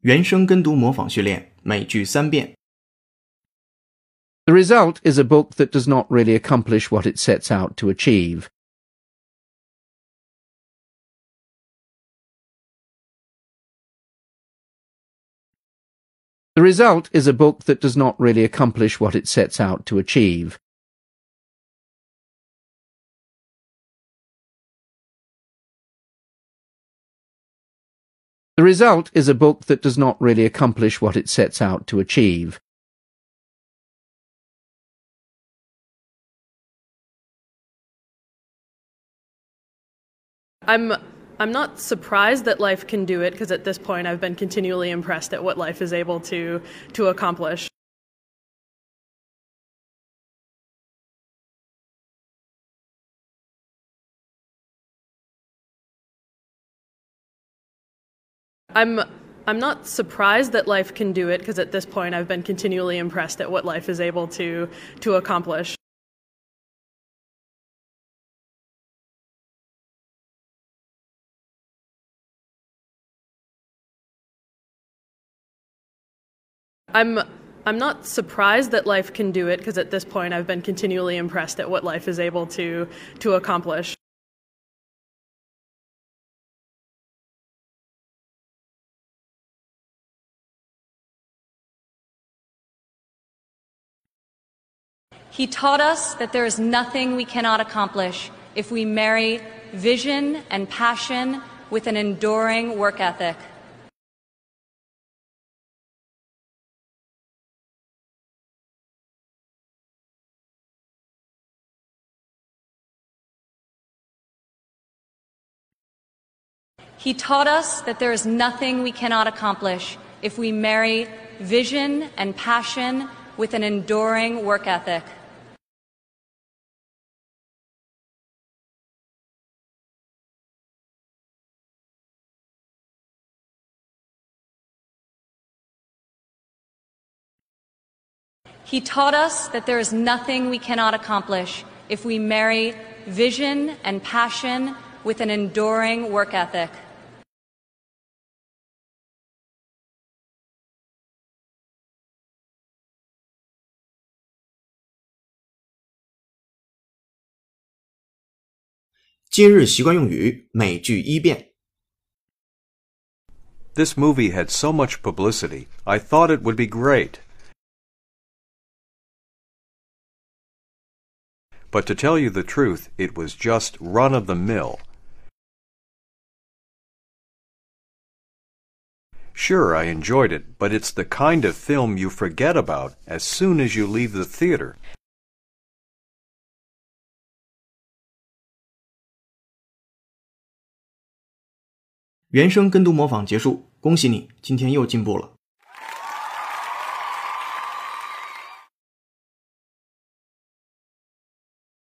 原声跟读模仿训练，每句三遍。 The result is a book that does not really accomplish what it sets out to achieve. The result is a book that does not really accomplish what it sets out to achieve. The result is a book that does not really accomplish what it sets out to achieve. I'm I'm not surprised that life can do it because at this point I've been continually impressed at what life is able to to accomplish. I'm I'm not surprised that life can do it because at this point I've been continually impressed at what life is able to to accomplish. I'm I'm not surprised that life can do it because at this point I've been continually impressed at what life is able to to accomplish. He taught us that there is nothing we cannot accomplish if we marry vision and passion with an enduring work ethic. He taught us that there is nothing we cannot accomplish if we marry vision and passion with an enduring work ethic. He taught us that there is nothing we cannot accomplish if we marry vision and passion with an enduring work ethic. This movie had so much publicity, I thought it would be great But to tell you the truth, it was just run of the mill. Sure, I enjoyed it, but it's the kind of film you forget about as soon as you leave the theater. 原声跟读模仿结束，恭喜你，今天又进步了。